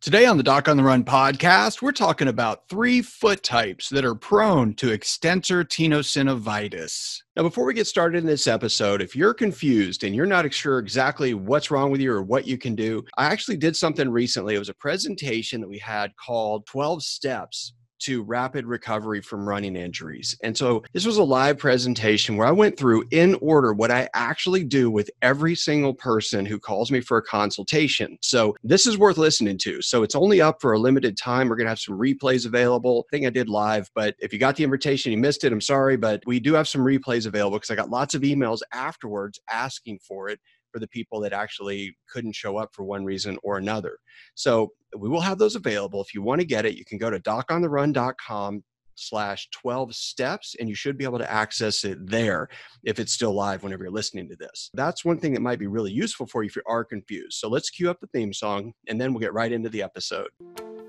Today on the Doc on the Run podcast, we're talking about three foot types that are prone to extensor tenosynovitis. Now, before we get started in this episode, if you're confused and you're not sure exactly what's wrong with you or what you can do, I actually did something recently. It was a presentation that we had called 12 Steps to rapid recovery from running injuries. And so this was a live presentation where I went through in order what I actually do with every single person who calls me for a consultation. So this is worth listening to. So it's only up for a limited time. We're going to have some replays available. I think I did live, but if you got the invitation, you missed it, I'm sorry, but we do have some replays available because I got lots of emails afterwards asking for it for the people that actually couldn't show up for one reason or another. So we will have those available. If you want to get it, you can go to docontherun.com slash 12 steps and you should be able to access it there if it's still live whenever you're listening to this that's one thing that might be really useful for you if you are confused so let's cue up the theme song and then we'll get right into the episode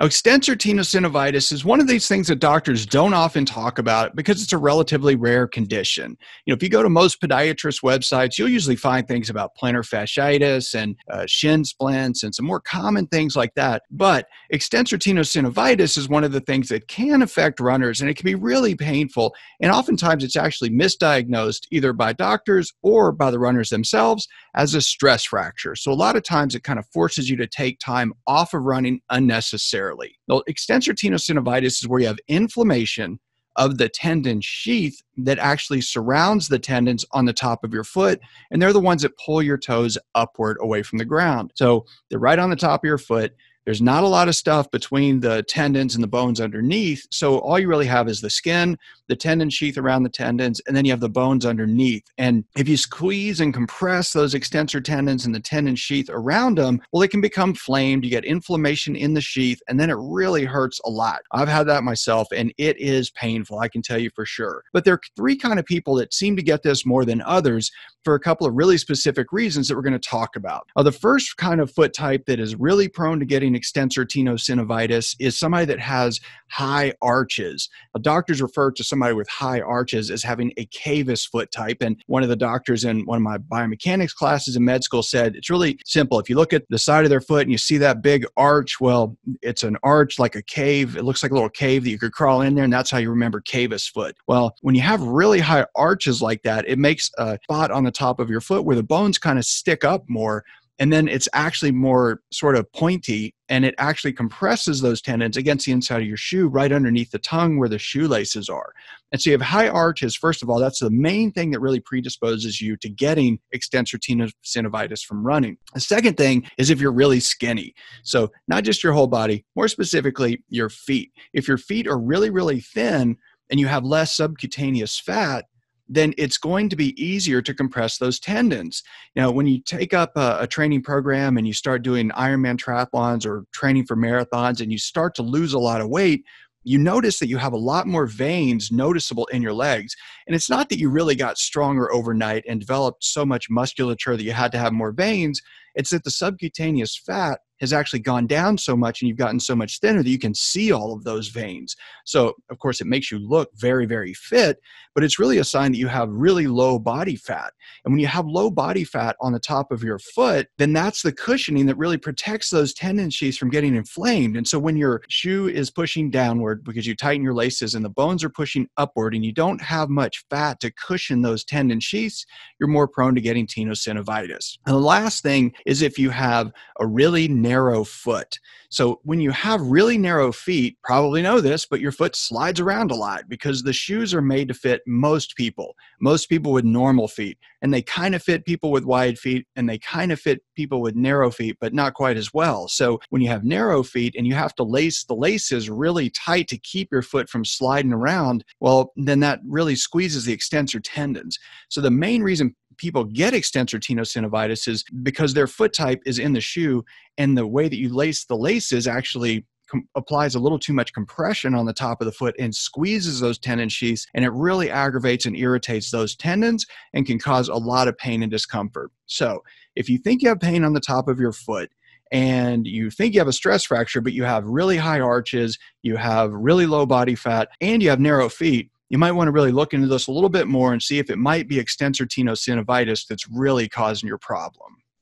Extensor tenosynovitis is one of these things that doctors don't often talk about because it's a relatively rare condition. You know, if you go to most podiatrist websites, you'll usually find things about plantar fasciitis and uh, shin splints and some more common things like that. But extensor tenosynovitis is one of the things that can affect runners, and it can be really painful. And oftentimes, it's actually misdiagnosed either by doctors or by the runners themselves as a stress fracture. So a lot of times, it kind of forces you to take time off of running unnecessarily necessarily. Well, extensor tenosynovitis is where you have inflammation of the tendon sheath that actually surrounds the tendons on the top of your foot. And they're the ones that pull your toes upward away from the ground. So they're right on the top of your foot. There's not a lot of stuff between the tendons and the bones underneath. So all you really have is the skin, the tendon sheath around the tendons, and then you have the bones underneath. And if you squeeze and compress those extensor tendons and the tendon sheath around them, well, they can become flamed. You get inflammation in the sheath, and then it really hurts a lot. I've had that myself, and it is painful, I can tell you for sure. But there are three kind of people that seem to get this more than others for a couple of really specific reasons that we're going to talk about. Now, the first kind of foot type that is really prone to getting extensor tenosynovitis is somebody that has high arches. Now, doctors refer to somebody with high arches as having a cavus foot type. And one of the doctors in one of my biomechanics classes in med school said it's really simple. If you look at the side of their foot and you see that big arch, well, it's an arch like a cave. It looks like a little cave that you could crawl in there, and that's how you remember cavus foot. Well, when you have really high arches like that, it makes a spot on the top of your foot where the bones kind of stick up more and then it's actually more sort of pointy and it actually compresses those tendons against the inside of your shoe right underneath the tongue where the shoelaces are. And so you have high arches first of all that's the main thing that really predisposes you to getting extensor tenosynovitis from running. The second thing is if you're really skinny. So not just your whole body more specifically your feet. If your feet are really really thin and you have less subcutaneous fat then it's going to be easier to compress those tendons. Now, when you take up a, a, training program and you start doing Ironman triathlons or training for marathons and you start to lose a lot of weight, you notice that you have a lot more veins noticeable in your legs. And it's not that you really got stronger overnight and developed so much musculature that you had to have more veins, it's that the subcutaneous fat has actually gone down so much and you've gotten so much thinner that you can see all of those veins. So, of course, it makes you look very, very fit, but it's really a sign that you have really low body fat. And when you have low body fat on the top of your foot, then that's the cushioning that really protects those tendon sheaths from getting inflamed. And so, when your shoe is pushing downward because you tighten your laces and the bones are pushing upward and you don't have much fat to cushion those tendon sheaths, you're more prone to getting tenosynovitis. And the last thing is if you have a really narrow foot. So when you have really narrow feet, probably know this, but your foot slides around a lot because the shoes are made to fit most people, most people with normal feet. And they kind of fit people with wide feet and they kind of fit people with narrow feet, but not quite as well. So when you have narrow feet and you have to lace the laces really tight to keep your foot from sliding around, well, then that really squeezes the extensor tendons. So the main reason people get extensor tenosynovitis is because their foot type is in the shoe and the way that you lace the laces actually com- applies a little too much compression on the top of the foot and squeezes those tendon sheaths, and it really aggravates and irritates those tendons and can cause a lot of pain and discomfort. So, if you think you have pain on the top of your foot, and you think you have a stress fracture, but you have really high arches, you have really low body fat, and you have narrow feet, you might want to really look into this a little bit more and see if it might be extensor tenosynovitis that's really causing your problem.